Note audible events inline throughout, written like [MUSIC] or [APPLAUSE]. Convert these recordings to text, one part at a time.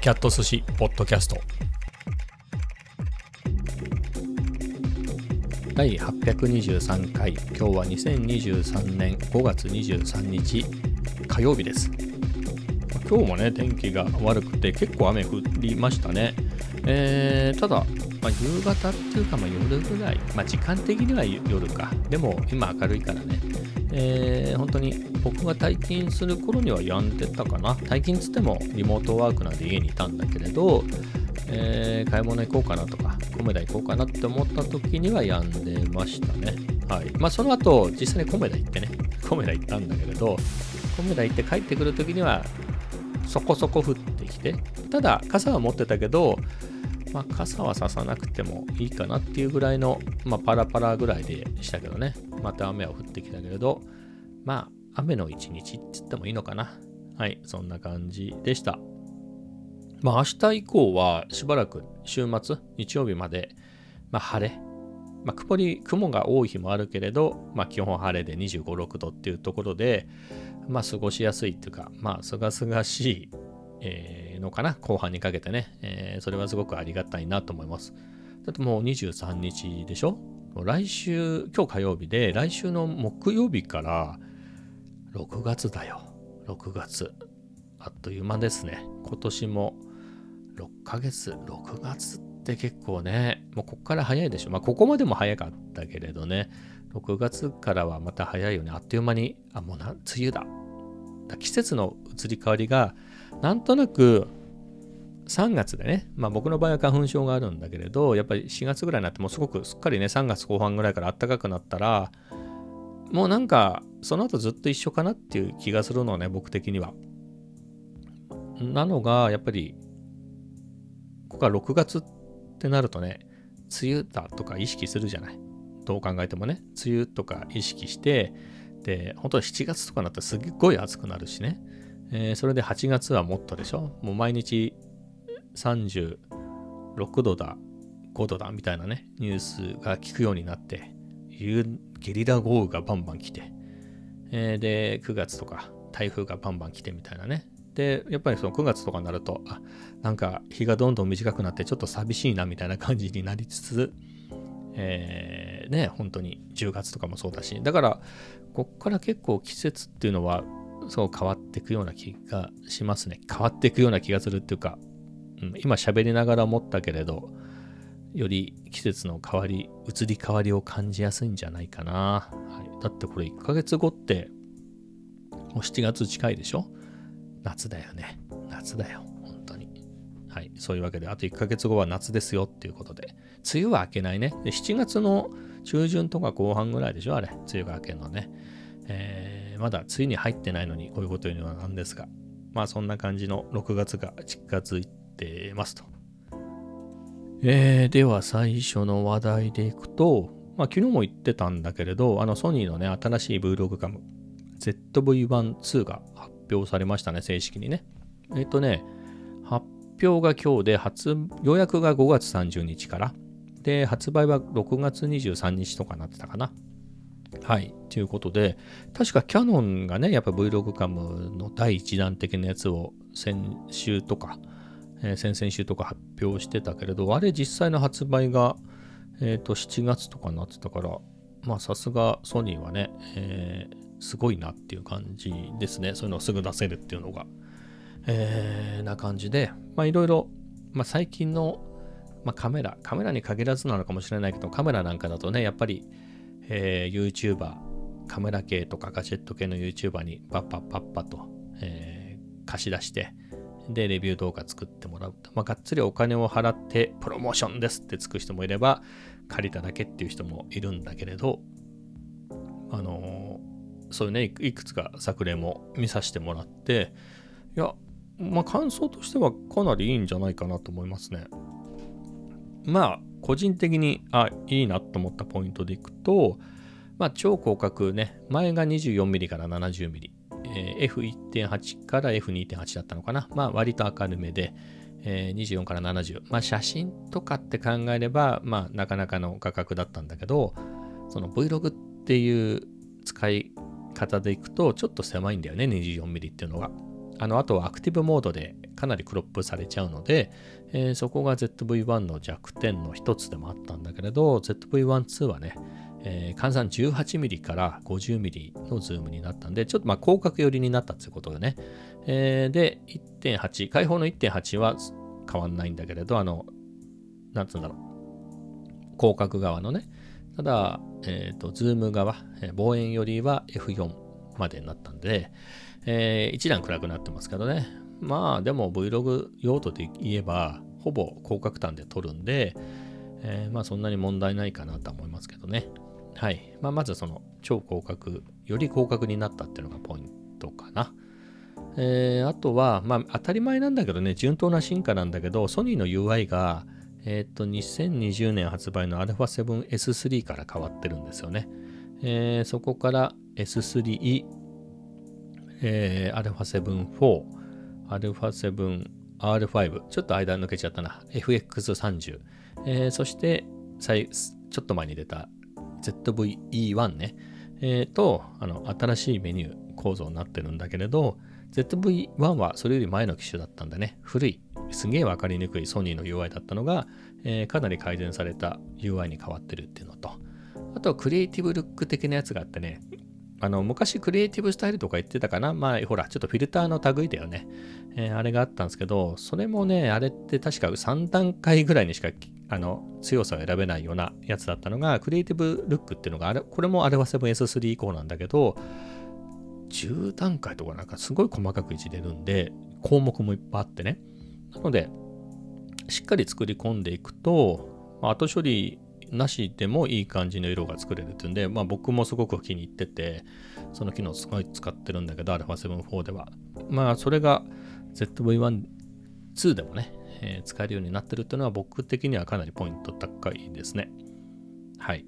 キャット寿司ポッドキャスト。第823回。今日は2023年5月23日火曜日です。今日もね天気が悪くて結構雨降りましたね、えー、ただ、まあ、夕方っていうか、まあ、夜ぐらい、まあ、時間的には夜か。でも今明るいからね。えー、本当に僕が退勤する頃にはやんでたかな。退勤つってもリモートワークなんで家にいたんだけれど、えー、買い物行こうかなとか、コメダ行こうかなって思った時にはやんでましたね。はい。まあその後、実際にコメダ行ってね、コメダ行ったんだけれど、コメダ行って帰ってくる時にはそこそこ降ってきて、ただ傘は持ってたけど、まあ、傘はささなくてもいいかなっていうぐらいの、まあ、パラパラぐらいでしたけどね。また雨は降ってきたけれど、まあ、雨の一日って言ってもいいのかな？はい、そんな感じでした。まあ、明日以降はしばらく週末、日曜日まで、まあ、晴れ。まあ、曇り、雲が多い日もあるけれど、まあ、基本晴れで25、6度っていうところで、まあ、過ごしやすいっていうか、まあ、すがすがしい、えー、のかな、後半にかけてね、えー、それはすごくありがたいなと思います。だってもう23日でしょ？来週、今日火曜日で、来週の木曜日から6月だよ。6月。あっという間ですね。今年も6ヶ月、6月って結構ね、もうこっから早いでしょ。まあここまでも早かったけれどね、6月からはまた早いよね。あっという間に、あ、もうな、梅雨だ。だ季節の移り変わりが、なんとなく3月でね、まあ僕の場合は花粉症があるんだけれど、やっぱり4月ぐらいになってもすごくすっかりね、3月後半ぐらいから暖かくなったら、もうなんか、その後ずっと一緒かなっていう気がするのね、僕的には。なのが、やっぱり、ここは6月ってなるとね、梅雨だとか意識するじゃない？どう考えてもね、梅雨とか意識して、で、本当は7月とかになったらすっごい暑くなるしね。えー、それで8月はもっとでしょ？もう毎日36度だ、5度だみたいなね、ニュースが聞くようになって、ゲリラ豪雨がバンバン来て、えー、で、9月とか台風がバンバン来てみたいなね。で、やっぱりその9月とかになると、あ、なんか日がどんどん短くなってちょっと寂しいなみたいな感じになりつつ、えー、ね、本当に10月とかもそうだし、だから、こっから結構季節っていうのは、そう変わっていくような気がしますね。変わっていくような気がするっていうか、うん、今喋りながら思ったけれど、より季節の変わり、移り変わりを感じやすいんじゃないかな。はい、だってこれ1ヶ月後って、もう7月近いでしょ？夏だよね。夏だよ。本当に。はい。そういうわけで、あと1ヶ月後は夏ですよっていうことで。梅雨は明けないね。で7月の中旬とか後半ぐらいでしょ？あれ。梅雨が明けるのね。えー、まだ梅雨に入ってないのにこういうこと言うのはなんですが。まあそんな感じの6月が近づいてますと。えー、では最初の話題でいくと、まあ、昨日も言ってたんだけれど、あのソニーのね、新しい Vlog カム ZV-1-2 が発表されましたね、正式にね。えっ、ー、とね、発表が今日で発、予約が5月30日から、で、発売は6月23日とかなってたかな。はい。ということで、確かキャノンがね、やっぱ Vlog カムの第一弾的なやつを先週とか、えー、先々週とか発表してたけれど、あれ実際の発売が、えっ、ー、と、7月とかになってたから、まあさすがソニーはね、えー、すごいなっていう感じですね。そういうのをすぐ出せるっていうのが。えー、な感じで、まあいろいろ、まあ最近の、まあ、カメラ、カメラに限らずなのかもしれないけど、カメラなんかだとね、やっぱり、えー、YouTuber、カメラ系とかガジェット系の YouTuber にパッパッパッパと、えー、貸し出して、で、レビュー動画作ってもらう。まあ、がっつりお金を払って、プロモーションですってつく人もいれば、借りただけっていう人もいるんだけれど、あのー、そういうね、いくつか作例も見させてもらって、いや、まあ、感想としてはかなりいいんじゃないかなと思いますね。まあ、個人的に、あ、いいなと思ったポイントでいくと、まあ、超広角ね、前が 24mm から 70mm、えー、F1.8 から F2.8 だったのかな。まあ割と明るめで、えー、24から70。まあ写真とかって考えれば、まあなかなかの価格だったんだけど、その Vlog っていう使い方でいくとちょっと狭いんだよね、24mm っていうのが。あのあとはアクティブモードでかなりクロップされちゃうので、えー、そこが ZV-1 の弱点の一つでもあったんだけれど ZV-1-2 はね、えー、換算 18mm から 50mm のズームになったんでちょっとまあ広角寄りになったってことでね、えー、で1.8開放の1.8は変わんないんだけれどあのなんつうんだろう広角側のねただ、えっ、ー、と、ズーム側、望遠よりは F4 までになったんで、えー、一段暗くなってますけどね。まあ、でも Vlog 用途で言えば、ほぼ広角端で撮るんで、えー、まあそんなに問題ないかなと思いますけどね。はい。まあ、まずその超広角、より広角になったっていうのがポイントかな。えー、あとは、まあ当たり前なんだけどね、順当な進化なんだけど、ソニーの UI が、えっ、ー、と、2020年発売の α7S3 から変わってるんですよね。えー、そこから S3、えー、α7-4、α7R5、ちょっと間抜けちゃったな、FX30、えー、そしてちょっと前に出た ZVE1 ね、えー、とあの新しいメニュー構造になってるんだけれど ZV-1 はそれより前の機種だったんでね、古い。すげえ分かりにくい。ソニーの UI だったのが、えー、かなり改善された UI に変わってるっていうのと、あとクリエイティブルック的なやつがあってね、あの昔クリエイティブスタイルとか言ってたかな。まあほらちょっとフィルターの類だよね、えー、あれがあったんですけどそれもねあれって確か3段階ぐらいにしかあの強さを選べないようなやつだったのがクリエイティブルックっていうのがあれこれもあれは 7S3 以降なんだけど10段階とかなんかすごい細かくいじれるんで項目もいっぱいあってねなので、しっかり作り込んでいくと、後処理なしでもいい感じの色が作れるっていうんで、まあ、僕もすごく気に入ってて、その機能すごい使ってるんだけど、α7-4 では。まあ、それが ZV-1、2でもね、えー、使えるようになってるっていうのは僕的にはかなりポイント高いですね。はい。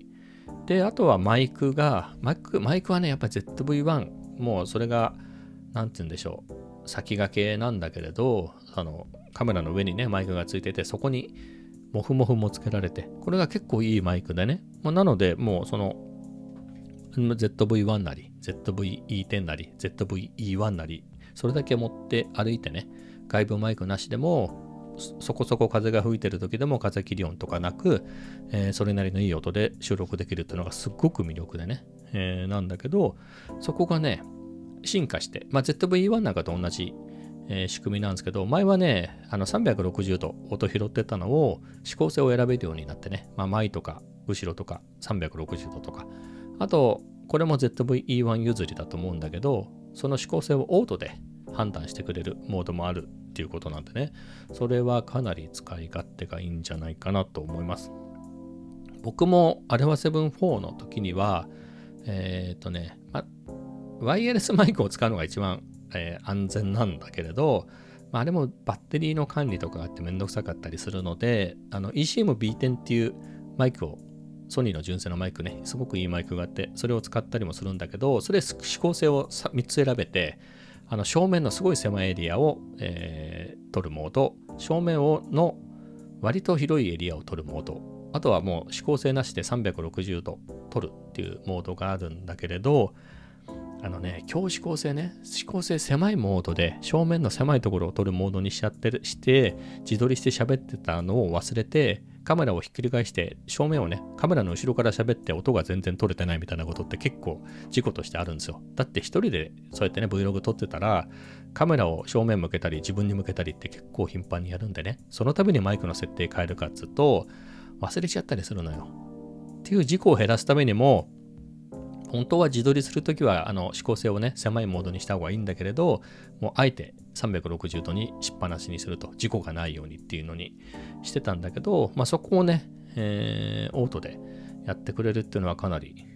で、あとはマイクが、マイクマイクはね、やっぱ ZV-1、もうそれが、なんて言うんでしょう、先駆けなんだけれど、あの、カメラの上にね、マイクがついてて、そこにモフモフもつけられて、これが結構いいマイクでね。まあ、なので、もうその ZV-1 なり、ZVE10 なり、ZVE1 なり、それだけ持って歩いてね、外部マイクなしでも、そこそこ風が吹いてる時でも風切り音とかなく、えー、それなりのいい音で収録できるっていうのがすっごく魅力でね、えー、なんだけど、そこがね、進化して、まあ、ZV-1 なんかと同じえー、仕組みなんですけど、前はね、あの360度音拾ってたのを指向性を選べるようになってね、まあ、前とか後ろとか360度とか、あと、これも ZV-E1 譲りだと思うんだけど、その指向性をオートで判断してくれるモードもあるっていうことなんでね、それはかなり使い勝手がいいんじゃないかなと思います。僕も α7-4 の時には、えっ、ー、とね、ま、ワイヤレスマイクを使うのが一番えー、安全なんだけれど、まあ、あれもバッテリーの管理とかがあってめんどくさかったりするので、の ECM-B10 っていうマイクを、ソニーの純正のマイクね、すごくいいマイクがあって、それを使ったりもするんだけど、それ指向性を3つ選べて、あの正面のすごい狭いエリアを、えー、撮るモード、正面をの割と広いエリアを撮るモード、あとはもう指向性なしで360度撮るっていうモードがあるんだけれど、あのね、強指向性ね、指向性狭いモードで、正面の狭いところを撮るモードにしちゃってる、して、自撮りして喋ってたのを忘れて、カメラをひっくり返して、正面をね、カメラの後ろから喋って音が全然取れてないみたいなことって結構事故としてあるんですよ。だって一人でそうやってね、Vlog 撮ってたら、カメラを正面向けたり、自分に向けたりって結構頻繁にやるんでね、その度にマイクの設定変えるかっつうと、忘れちゃったりするのよ。っていう事故を減らすためにも、本当は自撮りするときはあの指向性をね、狭いモードにした方がいいんだけれど、もうあえて360度にしっぱなしにすると、事故がないようにっていうのにしてたんだけど、まあ、そこをね、えー、オートでやってくれるっていうのはかなり、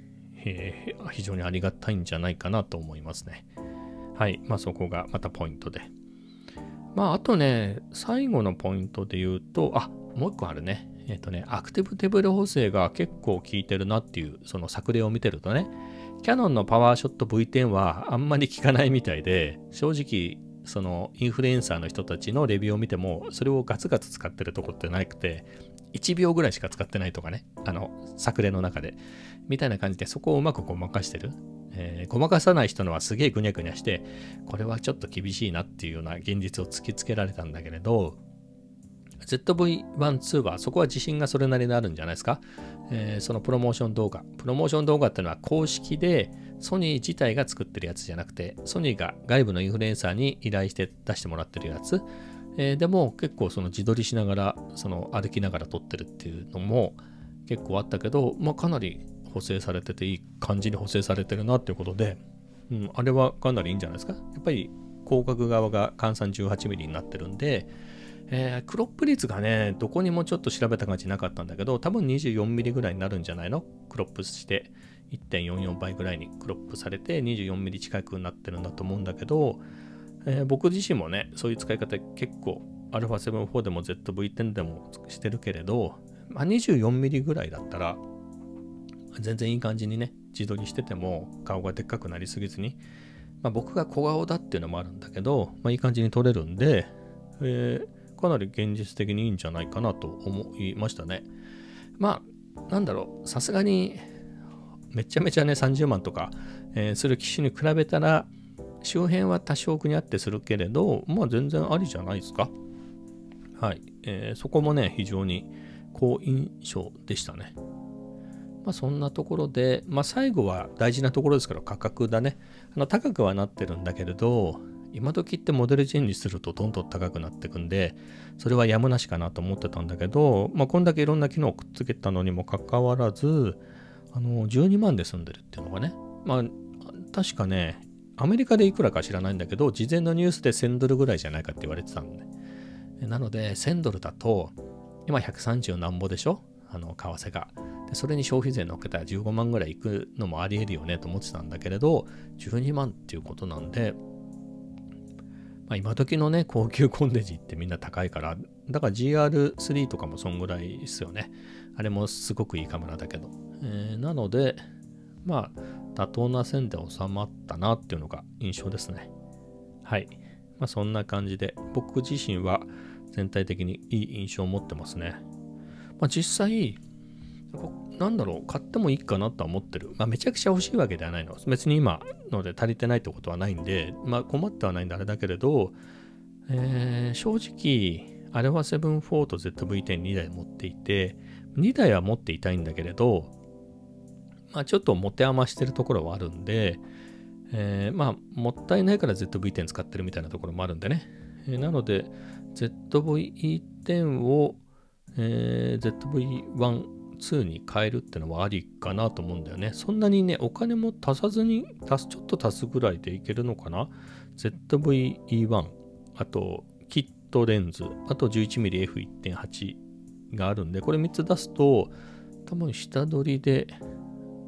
えー、非常にありがたいんじゃないかなと思いますね。はい。まあ、そこがまたポイントで。まあ、あとね、最後のポイントで言うと、あ、もう一個あるね。えっ、とね、アクティブテーブル補正が結構効いてるなっていう、その作例を見てるとね、キャノンのパワーショット V10 はあんまり効かないみたいで、正直、そのインフルエンサーの人たちのレビューを見ても、それをガツガツ使ってるとこってなくて、1秒ぐらいしか使ってないとかね、あの、作例の中で、みたいな感じで、そこをうまくこう任してる。えー、ごまかさない人のはすげえぐにゃぐにゃして、これはちょっと厳しいなっていうような現実を突きつけられたんだけれど、ZV-1、2はそこは自信がそれなりにあるんじゃないですか、えー、そのプロモーション動画。プロモーション動画っていうのは公式でソニー自体が作ってるやつじゃなくて、ソニーが外部のインフルエンサーに依頼して出してもらってるやつ。えー、でも結構その自撮りしながら、その歩きながら撮ってるっていうのも結構あったけど、まあ、かなり補正されてていい感じに補正されてるなっていうことで、うん、あれはかなりいいんじゃないですか？やっぱり広角側が換算 18mm になってるんで、えー、クロップ率がね、どこにもちょっと調べた感じなかったんだけど、多分 24mm ぐらいになるんじゃないの？クロップして1.44倍ぐらいにクロップされて 24mm 近くなってるんだと思うんだけど、えー、僕自身もね、そういう使い方結構 α7-4 でも ZV-10 でもしてるけれど、まあ、24mm ぐらいだったら、全然いい感じにね、自撮りしてても顔がでっかくなりすぎずに、まあ、僕が小顔だっていうのもあるんだけど、まあ、いい感じに撮れるんで、えー、かなり現実的にいいんじゃないかなと思いましたね。まあ、なんだろう、さすがにめちゃめちゃね、30万とか、えー、する機種に比べたら、周辺は多少にあってするけれど、まあ全然ありじゃないですか。はい。えー、そこもね、非常に好印象でしたね。まあ、そんなところで、まあ、最後は大事なところですから価格だね。あの高くはなってるんだけれど、今時ってモデルチェンジするとどんどん高くなっていくんで、それはやむなしかなと思ってたんだけど、まあ、こんだけいろんな機能をくっつけたのにもかかわらず、あの12万で済んでるっていうのがね、まあ、確かね、アメリカでいくらか知らないんだけど、事前のニュースで1000ドルぐらいじゃないかって言われてたんで。なので、1000ドルだと、今130何ぼでしょ？あの、為替が。でそれに消費税乗っけたら15万ぐらいいくのもありえるよねと思ってたんだけれど、12万っていうことなんで、まあ、今時のね、高級コンデジってみんな高いから、だから GR3 とかもそんぐらいですよね。あれもすごくいいカメラだけど。えー、なので、まあ、妥当な線で収まったなっていうのが印象ですね。はい。まあ、そんな感じで、僕自身は全体的にいい印象を持ってますね。まあ、実際、なんだろう、買ってもいいかなとは思ってる。まあ、めちゃくちゃ欲しいわけではないの。別に今ので足りてないってことはないんで、まあ、困ってはないんであれだけれど、えー、正直、あれは7-4と ZV-102 台持っていて、2台は持っていたいんだけれど、まあ、ちょっと持て余してるところはあるんで、えー、まあ、もったいないから ZV-10 使ってるみたいなところもあるんでね。えー、なので、ZV-10 を、えー、ZV-1 2に変えるってのはありかなと思うんだよね。そんなにね、お金も足さずに、足す、ちょっと足すぐらいでいけるのかな ?ZVE1、あと、キットレンズ、あと 11mmF1.8 があるんで、これ3つ出すと、多分下取りで、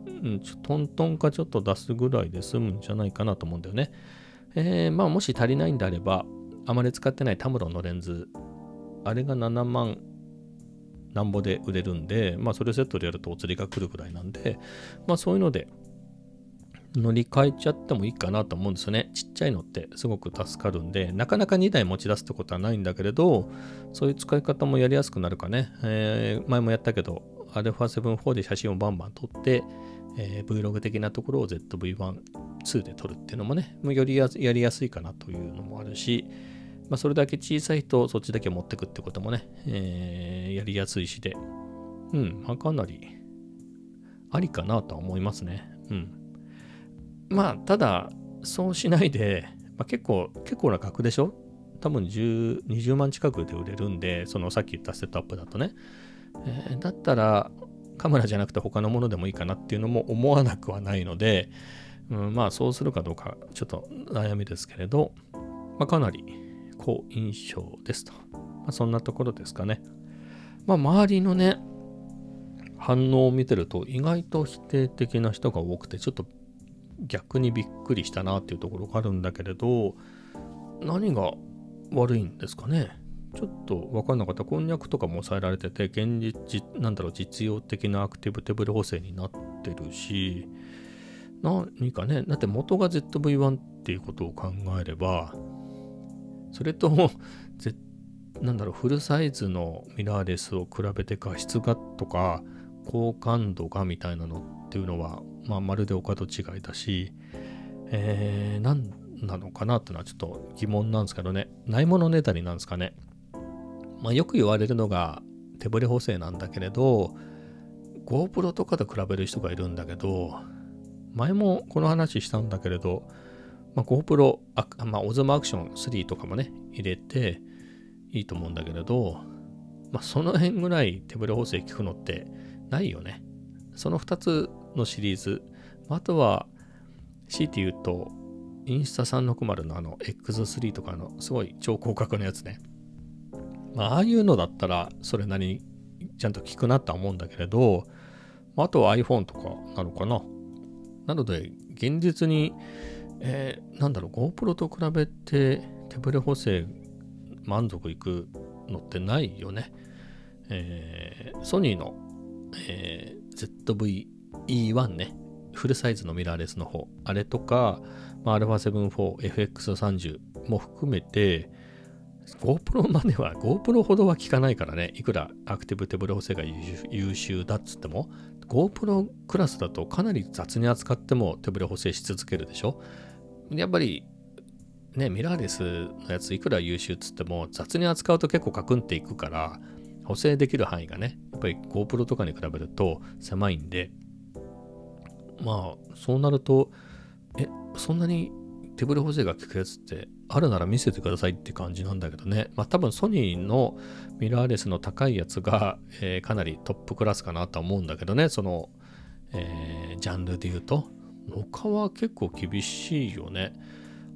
うん、トントンかちょっと出すぐらいで済むんじゃないかなと思うんだよね。えー、まあもし足りないんであれば、あまり使ってないタムロンのレンズ、あれが7万なんぼで売れるんで、まあそれセットでやるとお釣りが来るぐらいなんで、まあそういうので乗り換えちゃってもいいかなと思うんですよね。ちっちゃいのってすごく助かるんで、なかなか2台持ち出すってことはないんだけれど、そういう使い方もやりやすくなるかね。えー、前もやったけど、α7-4 で写真をバンバン撮って、えー、Vlog 的なところを ZV-1、2で撮るっていうのもね、よりやりやすいかなというのもあるし、まあ、それだけ小さいとそっちだけ持ってくってこともね、えー、やりやすいしで、うん、まあ、かなりありかなとは思いますね。うん。まあ、ただ、そうしないで、まあ、結構、結構な額でしょ？多分10、20万近くで売れるんで、そのさっき言ったセットアップだとね。えー、だったら、カメラじゃなくて他のものでもいいかなっていうのも思わなくはないので、うん、まあそうするかどうかちょっと悩みですけれど、まあ、かなり好印象ですと。まあ、そんなところですかね。まあ、周りのね、反応を見てると意外と否定的な人が多くて、ちょっと逆にびっくりしたなっていうところがあるんだけれど、何が悪いんですかね。ちょっと分かんなかった。こんにゃくとかも抑えられてて、現実、なんだろう、実用的なアクティブテーブル補正になってるし、何かね、だって元が ZV-1 っていうことを考えれば、それとも、なんだろう、フルサイズのミラーレスを比べて画質がとか、高感度がみたいなのっていうのは、まあ、まるでお門違いだし、えー、何なのかなっていうのはちょっと疑問なんですけどね。ないものねだりなんですかね。まあ、よく言われるのが手ブレ補正なんだけれど、GoPro とかと比べる人がいるんだけど、前もこの話したんだけれど、まあ、GoPro、あまあ、オズマアクション3とかもね、入れていいと思うんだけれど、まあ、その辺ぐらい手ブレ補正効くのってないよね。その2つのシリーズ、あとは、強いて言うと、インスタ360のあの X3 とかのすごい超広角のやつね。まあ、ああいうのだったらそれなりにちゃんと効くなとは思うんだけれど、あとは iPhone とかなのかな。なので、現実に、えー、なんだろう、GoPro と比べて手ブレ補正満足いくのってないよね。えー、ソニーの、えー、ZV-E1 ね、フルサイズのミラーレスの方、あれとか、まあ、α7 4 FX30 も含めて、GoPro までは GoPro ほどは効かないからね、いくらアクティブ手ブレ補正が優秀だっつっても、GoPro クラスだとかなり雑に扱っても手ブレ補正し続けるでしょ。やっぱりね、ミラーレスのやついくら優秀っつっても雑に扱うと結構カクンっていくから補正できる範囲がね、やっぱり GoPro とかに比べると狭いんで、まあそうなると、え、そんなに手ブレ補正が効くやつってあるなら見せてくださいって感じなんだけどね。まあ多分ソニーのミラーレスの高いやつが、えー、かなりトップクラスかなとは思うんだけどね。その、えー、ジャンルで言うと。他は結構厳しいよね。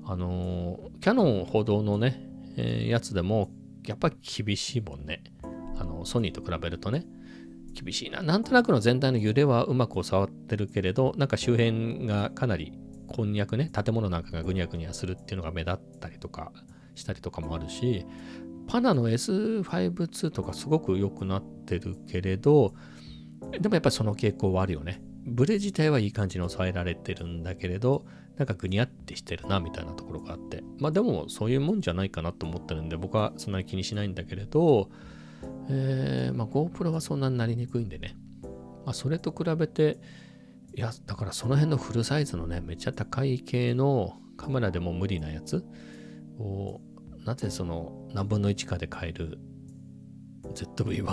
あの、キャノンほどのね、えー、やつでもやっぱり厳しいもんね。あのソニーと比べるとね。厳しいな。なんとなくの全体の揺れはうまく収わってるけれど、なんか周辺がかなりこんにゃくね、建物なんかがぐにゃぐにゃするっていうのが目立ったりとかしたりとかもあるし、パナの S52 とかすごく良くなってるけれど、でもやっぱりその傾向はあるよね。ブレ自体はいい感じに抑えられてるんだけれど、なんかぐにゃってしてるなみたいなところがあって。まあでもそういうもんじゃないかなと思ってるんで、僕はそんなに気にしないんだけれど、えー、まあ GoPro はそんなになりにくいんでね。まあそれと比べて、いや、だからその辺のフルサイズのね、めっちゃ高い系のカメラでも無理なやつを、なぜその何分の1かで買える ZV-1、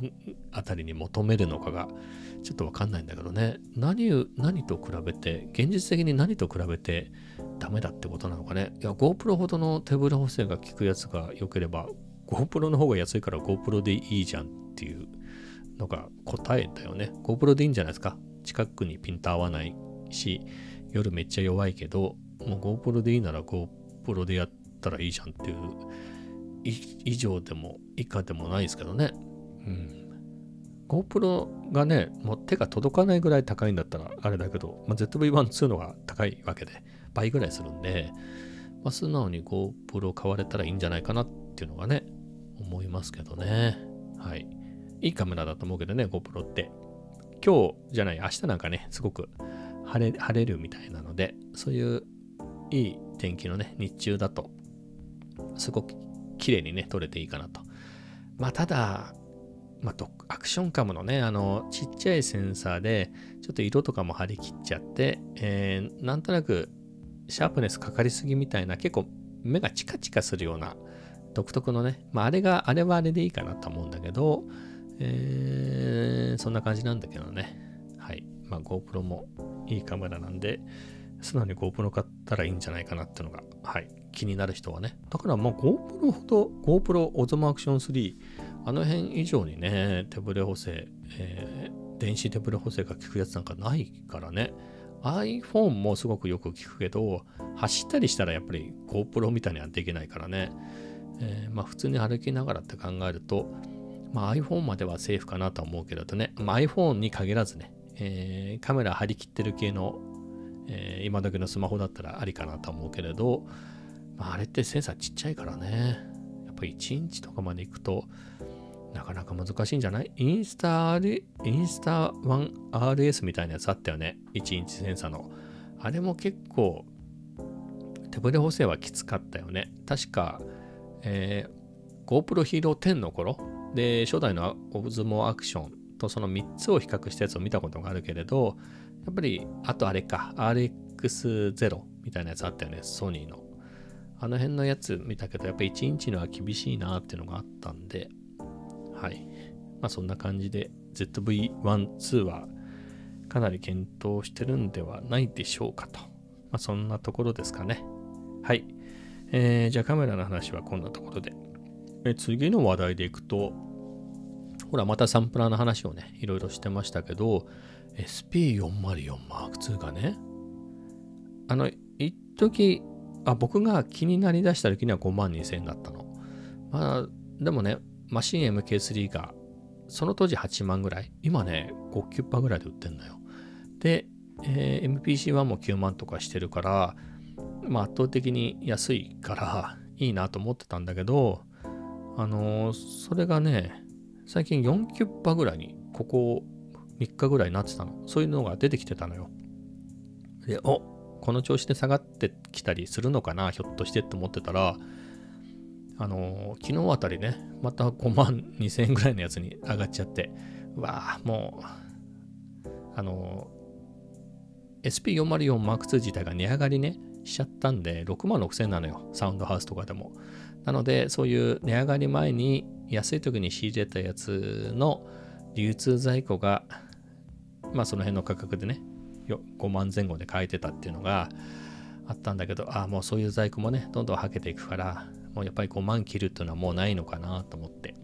2あたりに求めるのかがちょっとわかんないんだけどね。何、何と比べて、現実的に何と比べてダメだってことなのかね。いや、GoPro ほどの手ぶれ補正が効くやつが良ければ、GoPro の方が安いから GoPro でいいじゃんっていうのが答えだよね。GoPro でいいんじゃないですか。近くにピント合わないし、夜めっちゃ弱いけど、もう GoPro でいいなら GoPro でやったらいいじゃんっていう、以上でも以下でもないですけどね。うん。GoPro がね、もう手が届かないぐらい高いんだったらあれだけど、まあ、ZV-1、2のが高いわけで、倍ぐらいするんで、まあ、素直に GoPro 買われたらいいんじゃないかなっていうのがね、思いますけどね。はい。いいカメラだと思うけどね、GoPro って。今日じゃない、明日なんかね、すごく晴れ晴れるみたいなので、そういういい天気のね、日中だと、すごく綺麗にね、撮れていいかなと。まあ、ただ、まあ、アクションカムのね、あの、ちっちゃいセンサーで、ちょっと色とかも張り切っちゃって、えー、なんとなく、シャープネスかかりすぎみたいな、結構目がチカチカするような独特のね、まあ、あれが、あれはあれでいいかなと思うんだけど、えー、そんな感じなんだけどね。はい。まあ GoPro もいいカメラなんで、素直に GoPro 買ったらいいんじゃないかなってのが、はい。気になる人はね。だからまあ GoPro ほど、GoPro Osmo Action 3、あの辺以上にね、手ブレ補正、えー、電子手ブレ補正が効くやつなんかないからね。iPhone もすごくよく効くけど、走ったりしたらやっぱり GoPro みたいにはできないからね。えー、まあ普通に歩きながらって考えると、まあ、iPhone まではセーフかなと思うけれどね、まあ、iPhone に限らずね、えー、カメラ張り切ってる系の、えー、今時のスマホだったらありかなと思うけれど、あ、れってセンサーちっちゃいからね、やっぱり1インチとかまで行くと、なかなか難しいんじゃない？インスタ R、インスタ 1RS みたいなやつあったよね。1インチセンサーの。あれも結構、手ブレ補正はきつかったよね。確か、えー、GoPro Hero 10の頃、で、初代のオブズモアクションとその3つを比較したやつを見たことがあるけれど、やっぱり、あとあれか、RX0 みたいなやつあったよね、ソニーの。あの辺のやつ見たけど、やっぱり1インチのは厳しいなっていうのがあったんで、はい。まあそんな感じで ZV-1、2はかなり検討してるんではないでしょうかと。まあそんなところですかね。はい。えー、じゃあカメラの話はこんなところで。え次の話題でいくと、ほら、またサンプラーの話をね、いろいろしてましたけど、SP404M2 がね、あの、一時あ、僕が気になりだした時には5万2000円だったの。まあ、でもね、マシン MK3 が、その当時8万ぐらい。今ね、5、9%ぐらいで売ってんだよ。で、えー、MPC1 も9万とかしてるから、まあ、圧倒的に安いからいいなと思ってたんだけど、あのー、それがね、最近4キュッパぐらいに、ここ3日ぐらいになってたの。そういうのが出てきてたのよ。で、おこの調子で下がってきたりするのかな、ひょっとしてって思ってたら、あの、昨日あたりね、また5万2000円ぐらいのやつに上がっちゃって、わぁ、もう、あの、SP404M2 自体が値上がりね、しちゃったんで、6万6000円なのよ。サウンドハウスとかでも。なので、そういう値上がり前に安い時に仕入れたやつの流通在庫が、まあその辺の価格でね、5万前後で買えてたっていうのがあったんだけど、ああ、もうそういう在庫もね、どんどんはけていくから、もうやっぱり5万切るっていうのはもうないのかなと思って、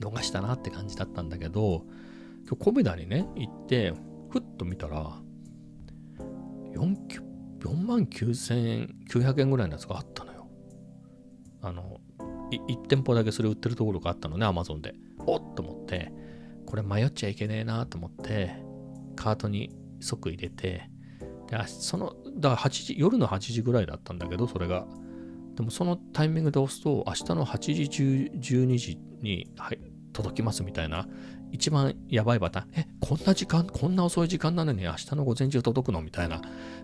逃したなって感じだったんだけど、今日コメダにね、行って、ふっと見たら、4 4万9900円ぐらいのやつがあったのよ。あの、1店舗だけそれ売ってるところがあったのね、アマゾンで。おっと思って、これ迷っちゃいけねえなと思って、カートに即入れて、で、その、だから8時、夜の8時ぐらいだったんだけど、それが。でもそのタイミングで押すと、明日の8時、12時に、はい、届きますみたいな一番やばいパターン、え、こんな時間、こんな遅い時間なのに明日の午前中届くのみたいな、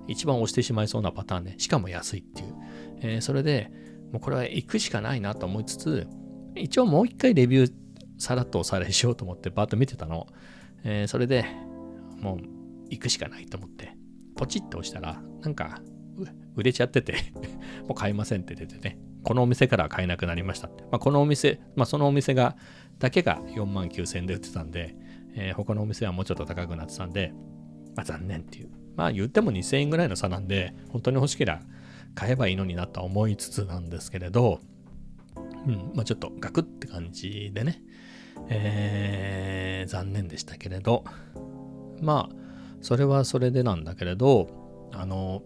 一番押してしまいそうなパターンね。しかも安いっていう。えー、それで、もうこれは行くしかないなと思いつつ、一応もう一回レビューさらっとおさらいしようと思ってバーッと見てたの。えー、それでもう行くしかないと思って、ポチッと押したら、なんか売れちゃってて [LAUGHS] もう買いませんって出てね、このお店から買えなくなりました。まあ、このお店、まあ、そのお店が、だけが4万9000円で売ってたんで、えー、他のお店はもうちょっと高くなってたんで、まあ、残念っていう。まあ言っても2000円ぐらいの差なんで、本当に欲しければ買えばいいのになとは思いつつなんですけれど、うん、まあちょっとガクって感じでね、えー、残念でしたけれど、まあ、それはそれでなんだけれど、あの、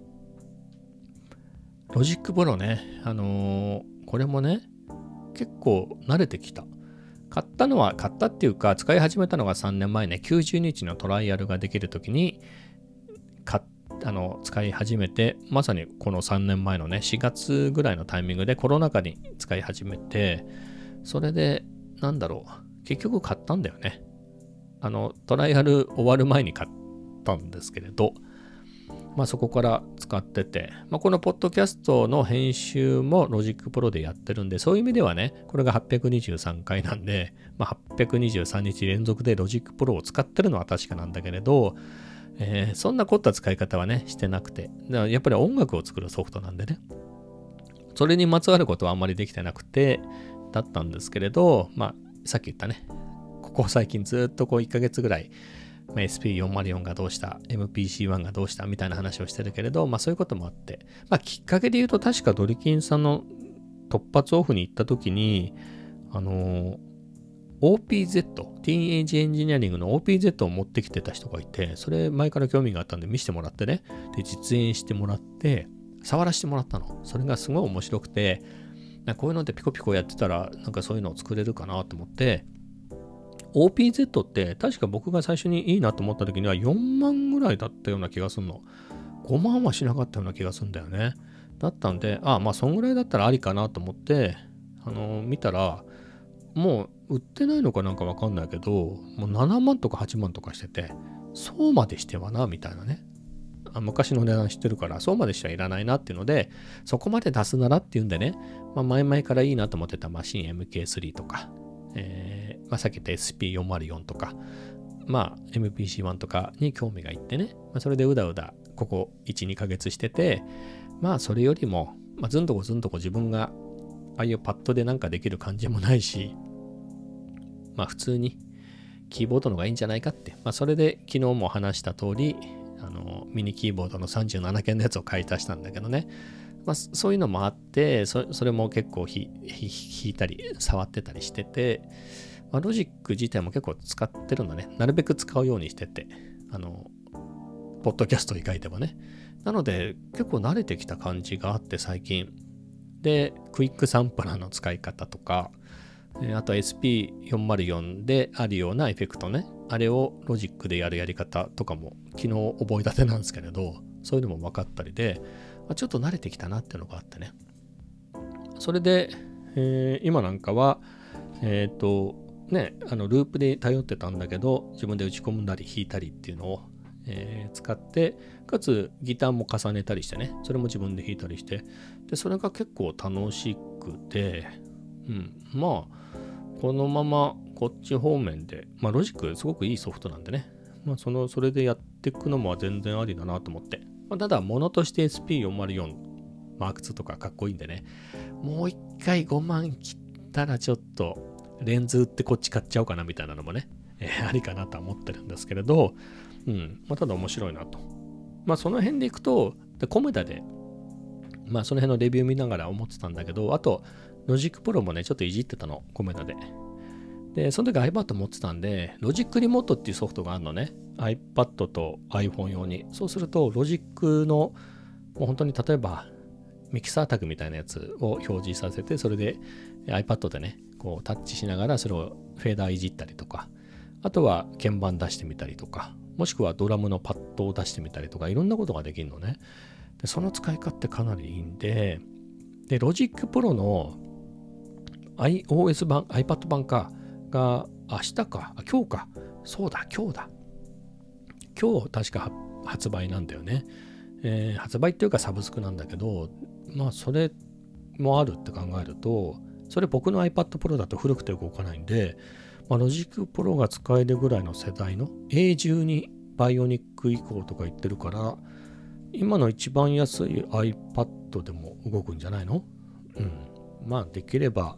Logic Pro ね、あの、これもね、結構慣れてきた。買ったのは、買ったっていうか、使い始めたのが3年前ね、90日のトライアルができるときに、買あの使い始めて、まさにこの3年前のね、4月ぐらいのタイミングでコロナ禍に使い始めて、それで、なんだろう、結局買ったんだよね。あの、トライアル終わる前に買ったんですけれど、まあ、そこから使ってて、まあ、このポッドキャストの編集も Logic Pro でやってるんで、そういう意味ではね、これが823回なんで、まあ、823日連続で Logic Pro を使ってるのは確かなんだけれど、えー、そんな凝った使い方はね、してなくて、だからやっぱり音楽を作るソフトなんでね、それにまつわることはあんまりできてなくて、だったんですけれど、まあ、さっき言ったね、ここ最近ずっとこう1ヶ月ぐらい、まあ SP404 がどうした、MPC1 がどうしたみたいな話をしてるけれど、まあそういうこともあって、まあきっかけで言うと確かドリキンさんの突発オフに行った時に、あの OPZ、ティーンエイジエンジニアリングの OPZ を持ってきてた人がいて、それ前から興味があったんで見せてもらってね、で、実演してもらって、触らせてもらったの。それがすごい面白くて、こういうのでピコピコやってたら、なんかそういうのを作れるかなと思って、OPZ って確か僕が最初にいいなと思った時には4万ぐらいだったような気がするの。5万はしなかったような気がするんだよね。だったんで、ああ、まあそんぐらいだったらありかなと思って、あのー、見たら、もう売ってないのかなんかわかんないけど、もう7万とか8万とかしてて、そうまでしてはな、みたいなね。昔の値段知ってるから、そうまでしてはいらないなっていうので、そこまで出すならっていうんでね、まあ、前々からいいなと思ってたマシン MK3 とか、まあ、さっき言った SP404 とか、まあ MPC1 とかに興味がいってね、まあ、それでうだうだここ1、2ヶ月してて、まあそれよりも、まあ、ずんとこずんとこ自分がああいうパッドでなんかできる感じもないし、まあ普通にキーボードの方がいいんじゃないかって、まあそれで昨日も話した通り、あのミニキーボードの37件のやつを買い足したんだけどね、まあ、そういうのもあってそれも結構弾いたり触ってたりしてて、まあ、ロジック自体も結構使ってるんだね。なるべく使うようにしてて。あのポッドキャスト以外でもね。なので結構慣れてきた感じがあって最近。で Quick Sampler の使い方とか。あと SP404 であるようなエフェクトね。あれをロジックでやるやり方とかも昨日覚えたてなんですけれどそういうのも分かったりでま、ちょっと慣れてきたなっていうのがあってね。それで、えー、今なんかは、えっ、ー、と、ね、あのループで頼ってたんだけど、自分で打ち込んだり弾いたりっていうのを、えー、使って、かつギターも重ねたりしてね、それも自分で弾いたりして、で、それが結構楽しくて、うん、まあ、このままこっち方面で、まあ、ロジックすごくいいソフトなんでね、まあ、その、それでやっていくのも全然ありだなと思って、まあ、ただ、ものとして SP404 マーク2とかかっこいいんでね、もう一回5万切ったらちょっとレンズってこっち買っちゃおうかなみたいなのもね、えー、ありかなとは思ってるんですけれど、うん、まあ、ただ面白いなと。まあその辺でいくと、でコメダで、まあその辺のレビュー見ながら思ってたんだけど、あと、 Logic Pro もね、ちょっといじってたの、コメダで。で、その時 iPad 持ってたんで、 Logic Remote っていうソフトがあるのね。iPad と iPhone 用に。そうすると、ロジックの、もう本当に例えば、ミキサー卓みたいなやつを表示させて、それで iPad でね、こうタッチしながらそれをフェーダーいじったりとか、あとは鍵盤出してみたりとか、もしくはドラムのパッドを出してみたりとか、いろんなことができるのね。でその使い勝手かなりいいんで、で、 Logic Pro の iOS 版、iPad 版か、が明日か、今日か。そうだ、今日だ。今日確か発売なんだよね。えー、発売っていうかサブスクなんだけど、まあそれもあるって考えると、それ僕の iPad Pro だと古くて動かないんで、まあ、 Logic Pro が使えるぐらいの世代の A12 バイオニック以降とか言ってるから、今の一番安い iPad でも動くんじゃないの？うん。まあできれば、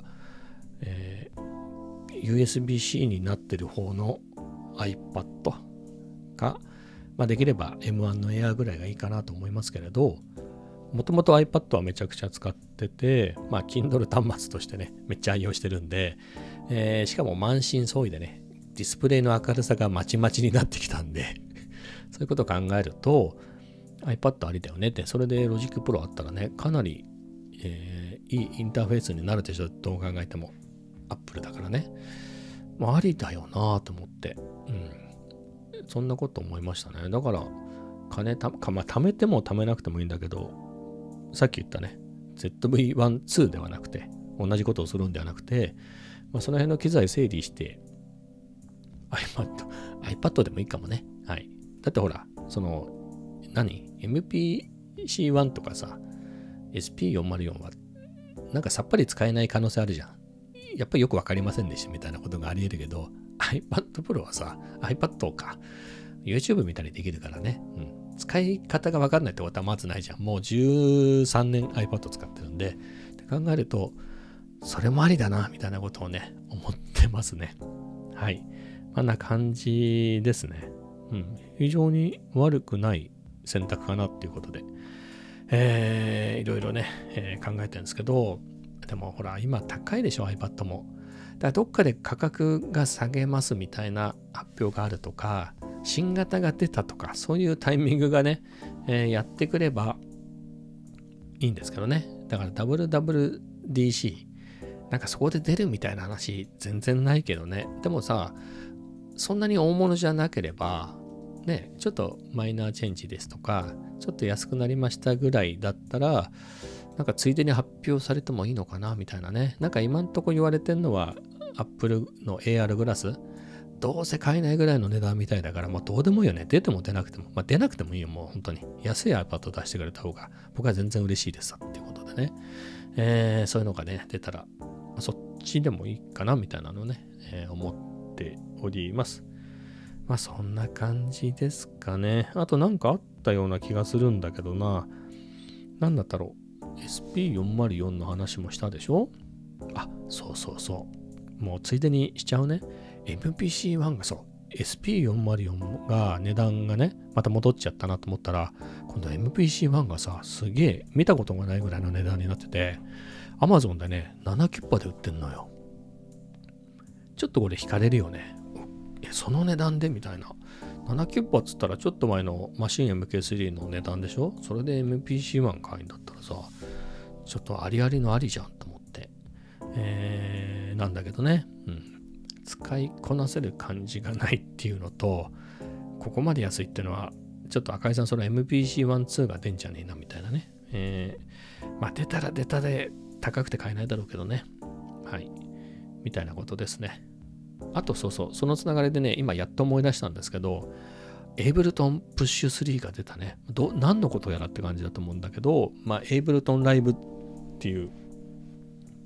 えー USB-C になってる方の iPad が、まあ、できれば M1 の Air ぐらいがいいかなと思いますけれど、もともと iPad はめちゃくちゃ使ってて、まあ、Kindle 端末としてね、めっちゃ愛用してるんで、えー、しかも満身創痍でね、ディスプレイの明るさがまちまちになってきたんで [LAUGHS] そういうことを考えると、iPad ありだよねって、それで Logic Pro あったらね、かなり、えー、いいインターフェースになるでしょ、どう考えても。アップルだからね。まあ、ありだよなと思って。うん。そんなこと思いましたね。だから、金た、まあ、貯めても貯めなくてもいいんだけど、さっき言ったね、ZV-1、2ではなくて、同じことをするんではなくて、まあ、その辺の機材整理して、iPad、iPad でもいいかもね。はい。だってほら、その、何 ?MPC1 とかさ、SP404 は、なんかさっぱり使えない可能性あるじゃん。やっぱりよくわかりませんでしたみたいなことがあり得るけど、iPad Pro はさ、iPad か、YouTube 見たりできるからね、うん、使い方がわかんないってことはまずないじゃん。もう13年 iPad 使ってるんで、って考えると、それもありだな、みたいなことをね、思ってますね。はい。まあな感じですね。うん。非常に悪くない選択かなっていうことで、えー、いろいろね、えー、考えてるんですけど、でもほら、今高いでしょ、iPad も。だからどっかで価格が下げますみたいな発表があるとか、新型が出たとか、そういうタイミングがね、えー、やってくればいいんですけどね。だから WWDC、なんかそこで出るみたいな話全然ないけどね。でもさ、そんなに大物じゃなければ、ね、ちょっとマイナーチェンジですとか、ちょっと安くなりましたぐらいだったら、なんかついでに発表されてもいいのかなみたいなね。なんか今んとこ言われてんのは Apple の AR グラスどうせ買えないぐらいの値段みたいだから、もうどうでもいいよね。出ても出なくても。まあ出なくてもいいよ、もう本当に。安い iPad 出してくれた方が僕は全然嬉しいですっていうことでね。えー、そういうのがね、出たら、ま、そっちでもいいかなみたいなのをね、えー、思っております。まあそんな感じですかね。あとなんかあったような気がするんだけどな。なんだったろう。SP404 の話もしたでしょ？あ、そうそうそう。もうついでにしちゃうね。MPC1 がそう。SP404 が値段がね、また戻っちゃったなと思ったら、今度 MPC1 がさ、すげえ見たことがないぐらいの値段になってて、Amazon でね、7キュッパで売ってんのよ。ちょっとこれ惹かれるよね。え、その値段でみたいな。7キュッパっつったらちょっと前のマシン MK3 の値段でしょ？それで MPC1 買いんだったらさ、ちょっとありありのありじゃんと思って。えー、なんだけどね。使いこなせる感じがないっていうのと、ここまで安いっていうのは、ちょっと赤井さん、その MPC12 が出んじゃねえなみたいなね。えー、まあ出たら出たで高くて買えないだろうけどね。はい。みたいなことですね。あとそうそう、そのつながりでね、今やっと思い出したんですけど、 Ableton Push 3が出たね。ど何のことやらって感じだと思うんだけど、まあ、 Ableton Live っていう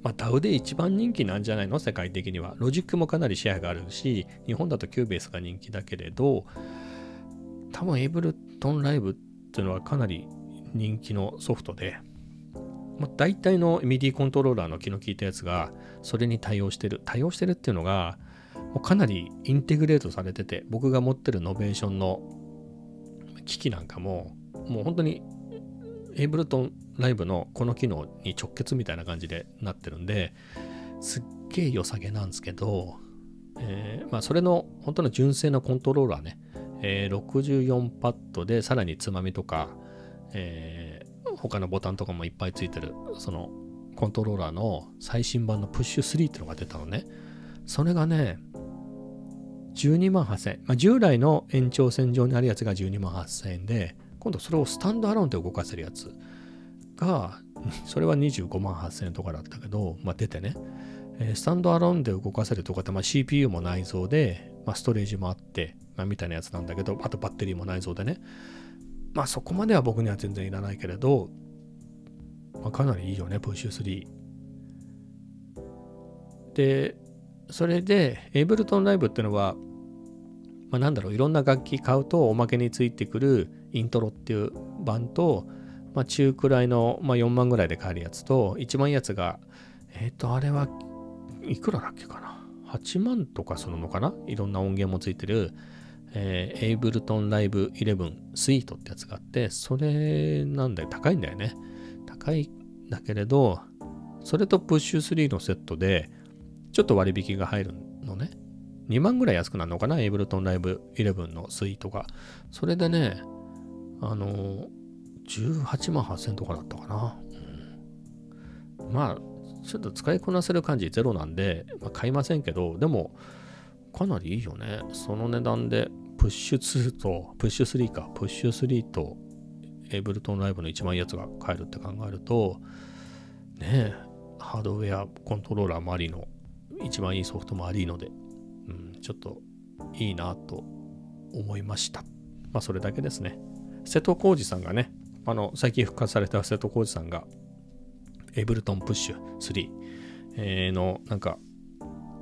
まあ、DAO で一番人気なんじゃないの？世界的には。ロジックもかなりシェアがあるし、日本だと Cubase が人気だけれど、多分 Ableton Live っていうのはかなり人気のソフトで、まあ、大体の MIDI コントローラーの気の利いたやつがそれに対応してる。対応してるっていうのが、もうかなりインテグレートされてて、僕が持ってる Novation の機器なんかも、もう本当に Ableton Live のこの機能に直結みたいな感じでなってるんですっげえ良さげなんですけど、えー、まあそれの本当の純正のコントローラーね、えー、64パッドでさらにつまみとか、えー、他のボタンとかもいっぱいついてるそのコントローラーの最新版のプッシュ3っていうのが出たのね。それがね12万8000円、まあ、従来の延長線上にあるやつが12万8000円で今度それをスタンドアローンで動かせるやつ。が、それは25万8000円とかだったけど、まあ、出てね、えー、スタンドアローンで動かせるとかって、まあ、CPU も内蔵で、まあ、ストレージもあって、まあ、みたいなやつなんだけど、あとバッテリーも内蔵でね、まあそこまでは僕には全然いらないけれど、まあ、かなりいいよね、プッシュ3。で、それで、エイブルトンライブっていうのは、まあ、なんだろう、いろんな楽器買うとおまけについてくるイントロっていう版と、まあ、中くらいの、まあ、4万ぐらいで買えるやつと、一番いいやつが、えっ、ー、と、あれはいくらだっけかな ?8 万とかするのかな？いろんな音源もついてる、えー、エイブルトンライブ11スイートってやつがあって、それなんだよ、高いんだよね。高いんだけれど、それとプッシュ3のセットで、ちょっと割引が入るのね。2万ぐらい安くなるのかな？エイブルトンライブ11のスイートが。それでね、あの、18万8000とかだったかな。うん、まあ、ちょっと使いこなせる感じゼロなんで、まあ、買いませんけど、でも、かなりいいよね。その値段で、プッシュ2と、プッシュ3か、プッシュ3と、エイブルトンライブの一番いいやつが買えるって考えると、ねえ、ハードウェアコントローラーもありの、一番いいソフトもありので、うん、ちょっといいなと思いました。まあ、それだけですね。瀬戸康史さんがね、あの、最近復活された瀬戸康史さんが、エブルトンプッシュ3、え、の、なんか、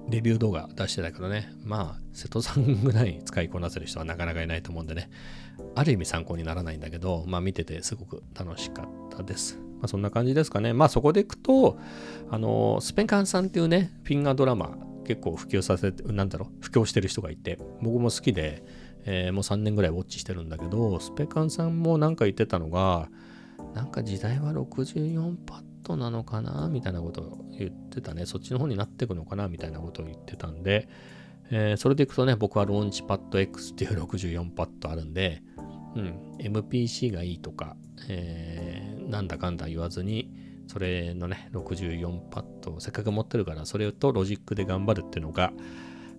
レビュー動画出してたけどね、まあ、瀬戸さんぐらい使いこなせる人はなかなかいないと思うんでね、ある意味参考にならないんだけど、まあ見ててすごく楽しかったです。まあそんな感じですかね。まあそこでいくと、あの、スペンカンさんっていうね、フィンガードラマ結構普及させて、なんだろう、普及してる人がいて、僕も好きで、えー、もう3年ぐらいウォッチしてるんだけど、スペカンさんもなんか言ってたのが、なんか時代は64パッドなのかなみたいなことを言ってたね。そっちの方になってくのかなみたいなことを言ってたんで、えー、それでいくとね、僕はローンチパッド X っていう64パッドあるんで、うん、MPC がいいとか、えー、なんだかんだ言わずに、それのね、64パッドをせっかく持ってるから、それとロジックで頑張るっていうのが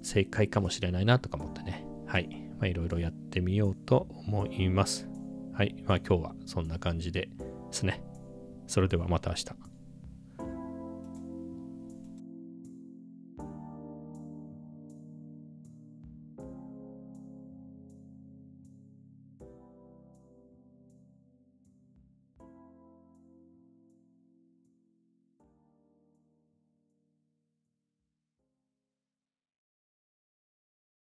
正解かもしれないなとか思ってね。はい。まあ、いろいろやってみようと思います。はい。まあ今日はそんな感じですね。それではまた明日。